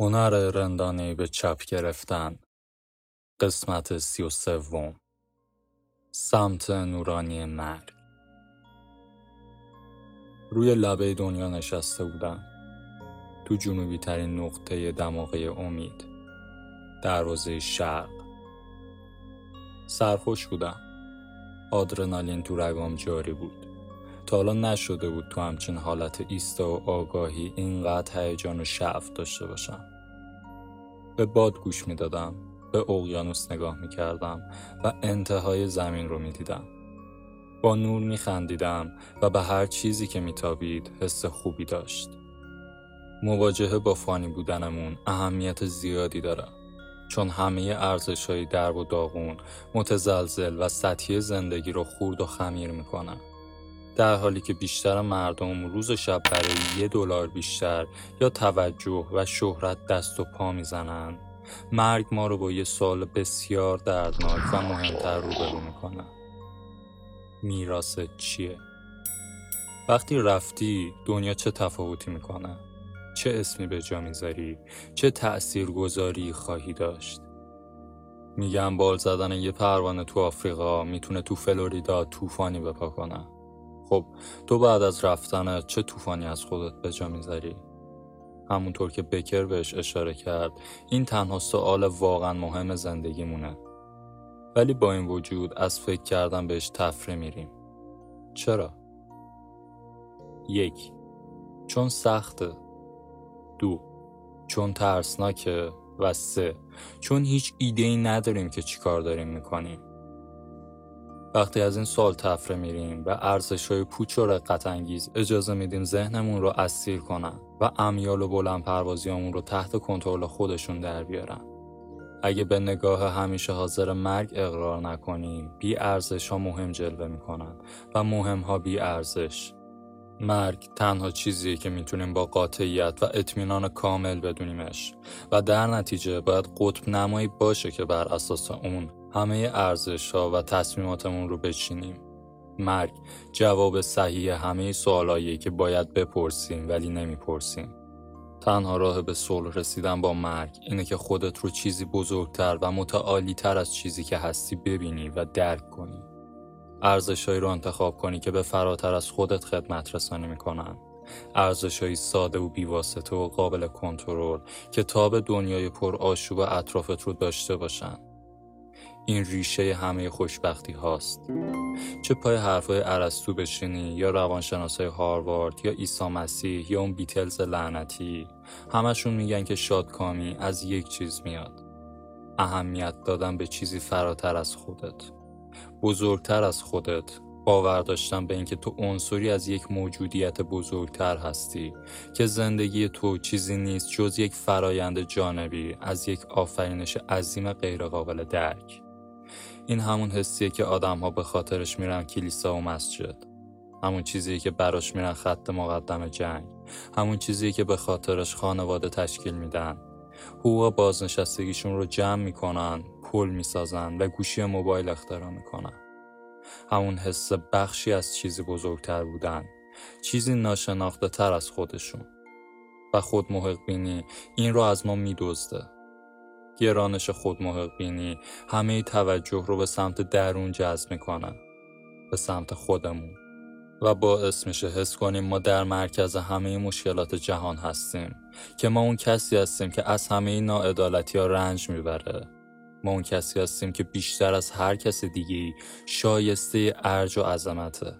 هنر رندانه به چپ گرفتن. قسمت سی و سوم. سمت نورانی مرگ. روی لبه دنیا نشسته بودم. تو جنوبی ترین نقطه دماغه امید. دروازه شرق. سرخوش بودم. آدرنالین تو رگام جاری بود. تا حالا نشده بود تو همچین حالت ایستا و آگاهی اینقدر هیجان و شعف داشته باشم. به باد گوش می‌دادم به اقیانوس نگاه می‌کردم و انتهای زمین رو می‌دیدم. با نور میخندیدم و به هر چیزی که میتابید حس خوبی داشت. مواجهه با فانی بودنمون اهمیت زیادی داره. چون همه ارزش های درب و داغون متزلزل و سطحی زندگی رو خورد و خمیر می‌کنن. در حالی که بیشتر مردم روز و شب برای یه دلار بیشتر یا توجه و شهرت دست و پا می‌زنن مرگ ما رو با یه سال بسیار دردناک و مهمتر روبرو می‌کنه میراث چیه؟ وقتی رفتی دنیا چه تفاوتی می‌کنه؟ چه اسمی به جا می‌ذاری؟ چه تأثیر گذاری خواهی داشت؟ میگن بال زدن یه پروانه تو آفریقا می‌تونه تو فلوریدا طوفانی بپا کنه خب تو بعد از رفتن چه طوفانی از خودت به جا می‌ذاری؟ همونطور که بکر بهش اشاره کرد این تنها سوال واقعا مهم زندگیمونه. ولی با این وجود از فکر کردن بهش تفره میریم. چرا؟ یک چون سخته. دو چون ترسناکه. و سه چون هیچ ایده ای نداریم که چیکار داریم می‌کنیم. وقتی از این سوال تفره میریم و ارزش های پوچ و رقت انگیز اجازه میدیم ذهنمون رو اسیر کنن و امیال و بلند پروازیامون رو تحت کنترل خودشون در بیارن. اگه به نگاه همیشه حاضر مرگ اقرار نکنیم بی ارزش ها مهم جلوه می‌کنن و مهم ها بی ارزش مرگ تنها چیزیه که می‌تونیم با قاطعیت و اطمینان کامل بدونیمش و در نتیجه باید قطب نمایی باشه که بر اساس اون همه ارزش ها و تصمیماتمون رو بچینیم. مرگ جواب صحیح همه سوالایی که باید بپرسیم ولی نمی‌پرسیم. تنها راه به صلح رسیدن با مرگ اینه که خودت رو چیزی بزرگتر و متعالی تر از چیزی که هستی ببینی و درک کنی. ارزشهایی رو انتخاب کنی که به فراتر از خودت خدمت رسانی می‌کنن. ارزشهایی ساده و بیواسطه و قابل کنترل که تاب دنیای پر آشوب اطرافت رو داشته باشن. این ریشه همه خوشبختی هاست. چه پای حرفای عرستو بشینی یا روانشناسای هاروارد یا عیسی مسیح یا اون بیتلز لعنتی. همشون میگن که شادکامی از یک چیز میاد. اهمیت دادن به چیزی فراتر از خودت. بزرگتر از خودت. باور داشتن به اینکه تو عنصری از یک موجودیت بزرگتر هستی. که زندگی تو چیزی نیست جز یک فرایند جانبی از یک آفرینش عظیم غیرقابل درک. این همون حسیه که آدم ها به خاطرش میرن کلیسا و مسجد. همون چیزیه که براش میرن خط مقدم جنگ. همون چیزیه که به خاطرش خانواده تشکیل میدن. حقوق بازنشستگیشون رو جمع می‌کنن پل می‌سازن و گوشی موبایل اختراع می‌کنن. همون حس بخشی از چیزی بزرگتر بودن. چیزی ناشناخته تر از خودشون. و خود محق بینی این رو از ما میدزده. گرانش خود بینی همه توجه رو به سمت درون جذب می‌کنن به سمت خودمون. و باعث میشه حس کنیم ما در مرکز همه مشکلات جهان هستیم که ما اون کسی هستیم که از همه ناعدالتی ها رنج می‌بره. ما اون کسی هستیم که بیشتر از هر کس دیگه شایسته ارج و عظمته.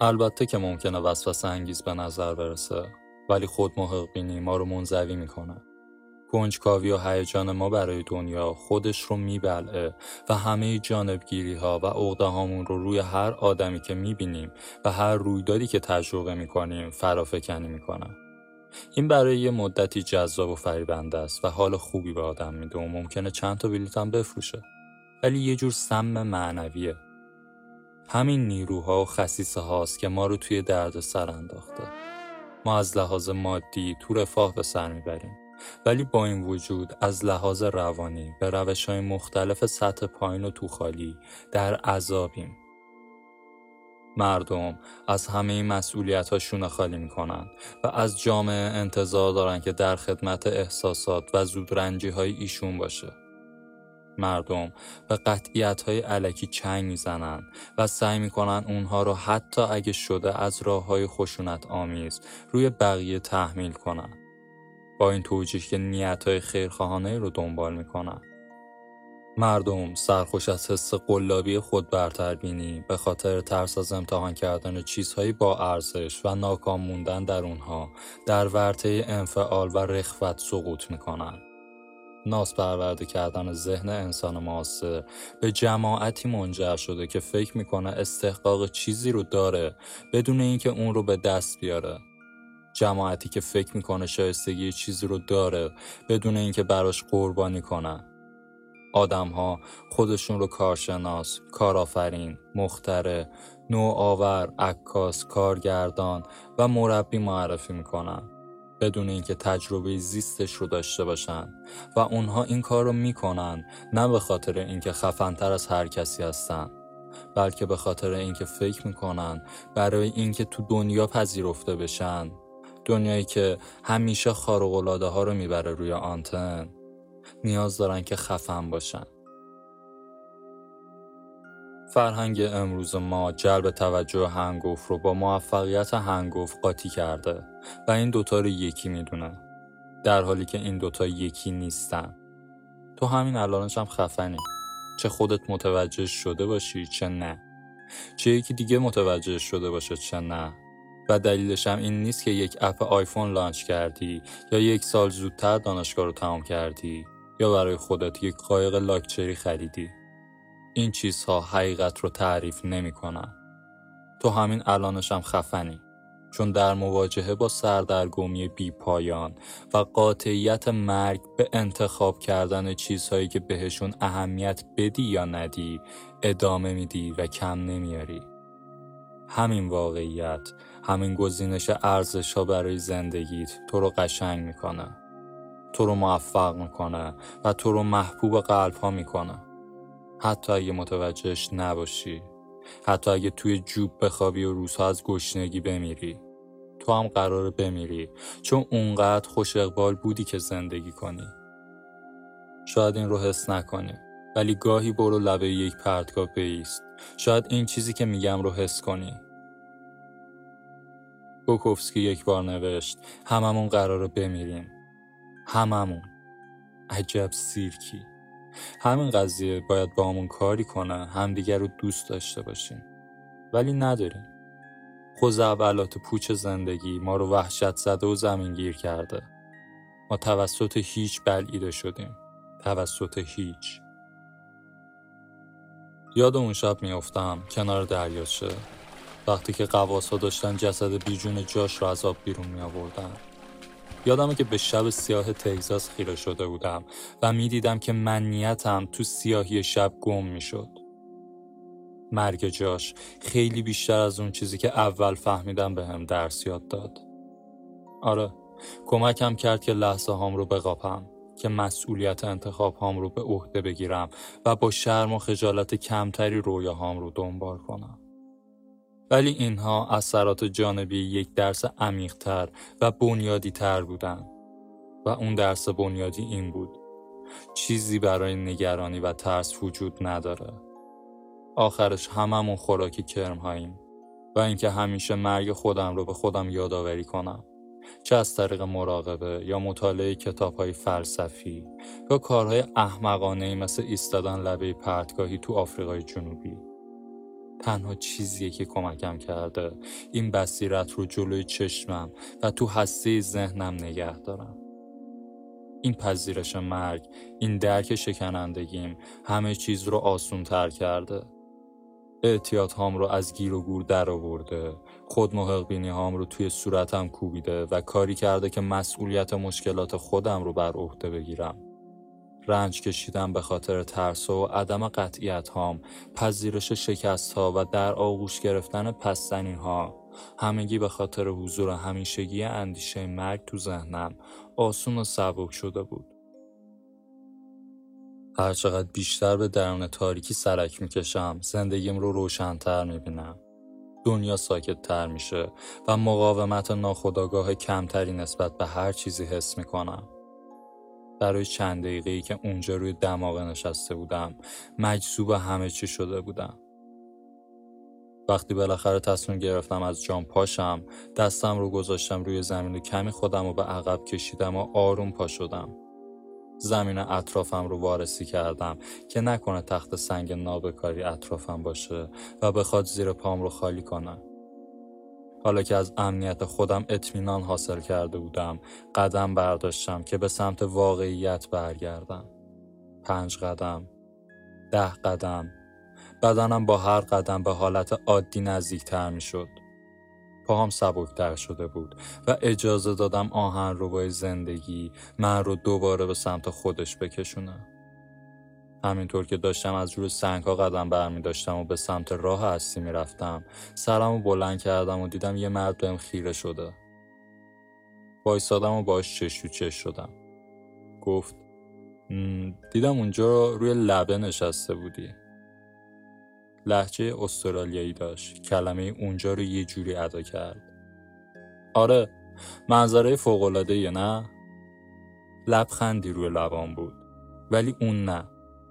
البته که ممکنه وسوسه انگیز به نظر برسه ولی خود محق بینی ما رو منزوی می‌کنه. کنجکاوی و هیجان ما برای دنیا خودش رو میبلعه و همه جانبگیری ها و عقده هامون رو روی هر آدمی که می‌بینیم و هر رویدادی که تجربه می‌کنیم فرافکنی می‌کنن. این برای یه مدتی جذاب و فریبنده است و حال خوبی به آدم میده و ممکنه چند تا بلیط هم بفروشه. ولی یه جور سم معنویه. همین نیروها و خصیصه هاست که ما رو توی درد سر انداخته. ما از لحاظ مادی تو رفاه به سر می‌بریم. ولی با این وجود از لحاظ روانی به روش های مختلف سطح پایین و توخالی در عذابیم. مردم از همه این مسئولیت ها شونه خالی می‌کنن و از جامعه انتظار دارن که در خدمت احساسات و زودرنجی های ایشون باشه. مردم به قطعیت های علکی چنگ می‌زنن و سعی می‌کنن اونها رو حتی اگه شده از راه های خشونت آمیز روی بقیه تحمیل کنن. با این توجیه که نیت های خیرخواهانه رو دنبال می‌کنن. مردم سرخوش از حس قلابی خود برتربینی به خاطر ترس از امتحان کردن چیزهایی با ارزش و ناکام موندن در اونها در ورطه انفعال و رخوت سقوط می‌کنن. ناس پرورده کردن ذهن انسان معاصر به جماعتی منجر شده که فکر می‌کنه استحقاق چیزی رو داره بدون اینکه اون رو به دست بیاره. جماعتی که فکر می‌کنه شایستگی چیزی رو داره بدون اینکه براش قربانی کنه. آدم ها خودشون رو کارشناس، کارآفرین، مختره، نوآور، عکاس، کارگردان و مربی معرفی می‌کنن بدون اینکه تجربه زیستش رو داشته باشن و اونها این کار رو می‌کنن نه به خاطر اینکه خفنتر از هر کسی هستن بلکه به خاطر اینکه فکر می‌کنن برای اینکه تو دنیا پذیرفته بشن دنیایی که همیشه خارق ها رو می‌بره روی آنتن نیاز دارن که خفن باشن. فرهنگ امروز ما جلب توجه هنگوف رو با موفقیت هنگوف قاطی کرده و این دوتا رو یکی می‌دونه در حالی که این دوتا یکی نیستن. تو همین الانش هم خفنی. چه خودت متوجه شده باشی چه نه. چه یکی دیگه متوجه شده باشه چه نه. و دلیلش هم این نیست که یک اپ آیفون لانچ کردی یا یک سال زودتر دانشگاه رو تمام کردی یا برای خودت یک قایق لاکچری خریدی این چیزها حقیقت رو تعریف نمی کنن. تو همین الانش هم خفنی چون در مواجهه با سردرگمی بی پایان و قاطعیت مرگ به انتخاب کردن چیزهایی که بهشون اهمیت بدی یا ندی ادامه میدی و کم نمیاری. همین واقعیت، همین گزینش ارزش ها برای زندگیت تو رو قشنگ می‌کنه. تو رو موفق می‌کنه و تو رو محبوب قلب ها می‌کنه. حتی اگه متوجهش نباشی حتی اگه توی جوب بخوابی و روزها از گشنگی بمیری تو هم قراره بمیری چون اونقدر خوش اقبال بودی که زندگی کنی. شاید این رو حس نکنی. ولی گاهی برو لبه یک پرتگاه بیست شاید این چیزی که میگم رو حس کنی. بوکوفسکی یک بار نوشت هممون قراره بمیریم. هممون. عجب سیرکی. همین قضیه باید با همون کاری کنه همدیگر رو دوست داشته باشیم. ولی نداریم. اولات پوچ زندگی ما رو وحشت زده و زمین گیر کرده. ما توسط هیچ بلعیده شدیم. توسط هیچ. یاد اون شب میافتم کنار دریاچه وقتی که قواسا داشتن جسد بیجون جاش رو از آب بیرون می آوردن یادمه که به شب سیاه تگزاس خیره شده بودم و می‌دیدم که منیتم تو سیاهی شب گم می‌شد. مرگ جاش خیلی بیشتر از اون چیزی که اول فهمیدم به هم درس یاد داد. آره کمکم کرد که لحظه هام رو بقاپم که مسئولیت انتخاب هام رو به عهده بگیرم و با شرم و خجالت کمتری رویاهام رو دنبال کنم. ولی اینها اثرات جانبی یک درس عمیقتر و بنیادی تر بودن و اون درس بنیادی این بود. چیزی برای نگرانی و ترس وجود نداره. آخرش هممون خوراکی کرم هاییم و اینکه همیشه مرگ خودم رو به خودم یادآوری کنم. چه از طریق مراقبه یا مطالعه کتاب های فلسفی یا کارهای احمقانه مثل ایستادن لبه پرتگاهی تو آفریقای جنوبی. تنها چیزیه که کمکم کرده این بصیرت رو جلوی چشمم و تو هسته ذهنم نگه دارم. این پذیرش مرگ این درک شکنندگیم همه چیز رو آسون تر کرده. اعتیاط هام رو از گیر و گور در آورده. خود محق بینی هام رو توی صورتم کوبیده و کاری کرده که مسئولیت مشکلات خودم رو بر عهده بگیرم. رنج کشیدم به خاطر ترس و عدم قطعیت هام پذیرش شکست ها و در آغوش گرفتن پستنین ها. همگی به خاطر حضور همیشگی اندیشه مرگ تو ذهنم آسون و سبک شده بود. هرچقدر بیشتر به درون تاریکی سرک می‌کشم زندگیم رو روشنتر می‌بینم دنیا ساکت تر میشه و مقاومت ناخداگاه کمتری نسبت به هر چیزی حس می‌کنم. برای چند دقیقه ای که اونجا روی دماغه نشسته بودم مجذوب همه چی شده بودم. وقتی بالاخره تصمیم گرفتم از جام پاشم دستم رو گذاشتم روی زمین و کمی خودم رو به عقب کشیدم و آروم پا شدم. زمین اطرافم رو وارسی کردم که نکنه تخت سنگ نابکاری اطرافم باشه و بخواد زیر پام رو خالی کنه. حالا که از امنیت خودم اطمینان حاصل کرده بودم قدم برداشتم که به سمت واقعیت برگردم. پنج قدم، ده قدم، بدنم با هر قدم به حالت عادی نزدیکتر می شد. پاهم سبکتر شده بود و اجازه دادم آهن رو با زندگی من رو دوباره به سمت خودش بکشونه. همینطور که داشتم از روی سنگ ها قدم برمی داشتم و به سمت راه هستی می رفتم سرم رو بلند کردم و دیدم یه مرد بهم خیره شده. بایستادم و باش چش تو چش شدم. گفت دیدم اونجا روی لبه نشسته بودی. لحجه استرالیایی داشت. کلمه اونجا رو یه جوری ادا کرد. آره منظره فوقلاده نه؟ لبخندی روی لبان بود. ولی اون نه.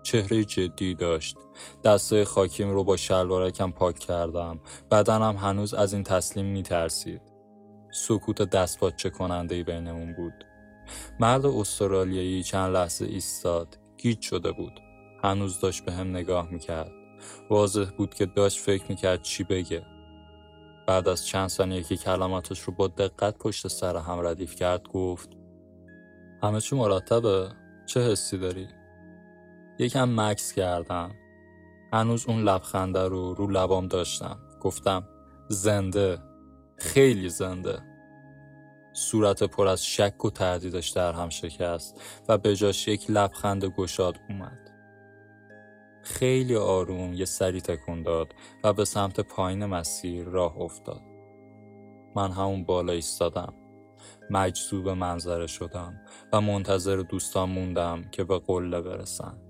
چهره جدی داشت. دسته خاکیم رو با شلوارکم پاک کردم. بدنم هنوز از این تسلیم میترسید. سکوت دستپاچه کننده بینمون بود. مرد استرالیایی چند لحظه ایستاد. گیج شده بود. هنوز داشت به هم نگاه می‌کرد. واضح بود که داشت فکر می‌کرد چی بگه. بعد از چند ثانیه که کلماتش رو با دقت پشت سر هم ردیف کرد گفت همه چی مرتبه؟ چه حسی داری؟ یکم مکس کردم. هنوز اون لبخنده رو رو لبام داشتم. گفتم زنده. خیلی زنده. صورت پر از شک و تردیدش در هم شکست و به جاش یک لبخند گشاد اومد. خیلی آروم یه سری تکون داد و به سمت پایین مسیر راه افتاد. من همون بالا ایستادم. مجذوب منظره شدم و منتظر دوستان موندم که به قله برسن.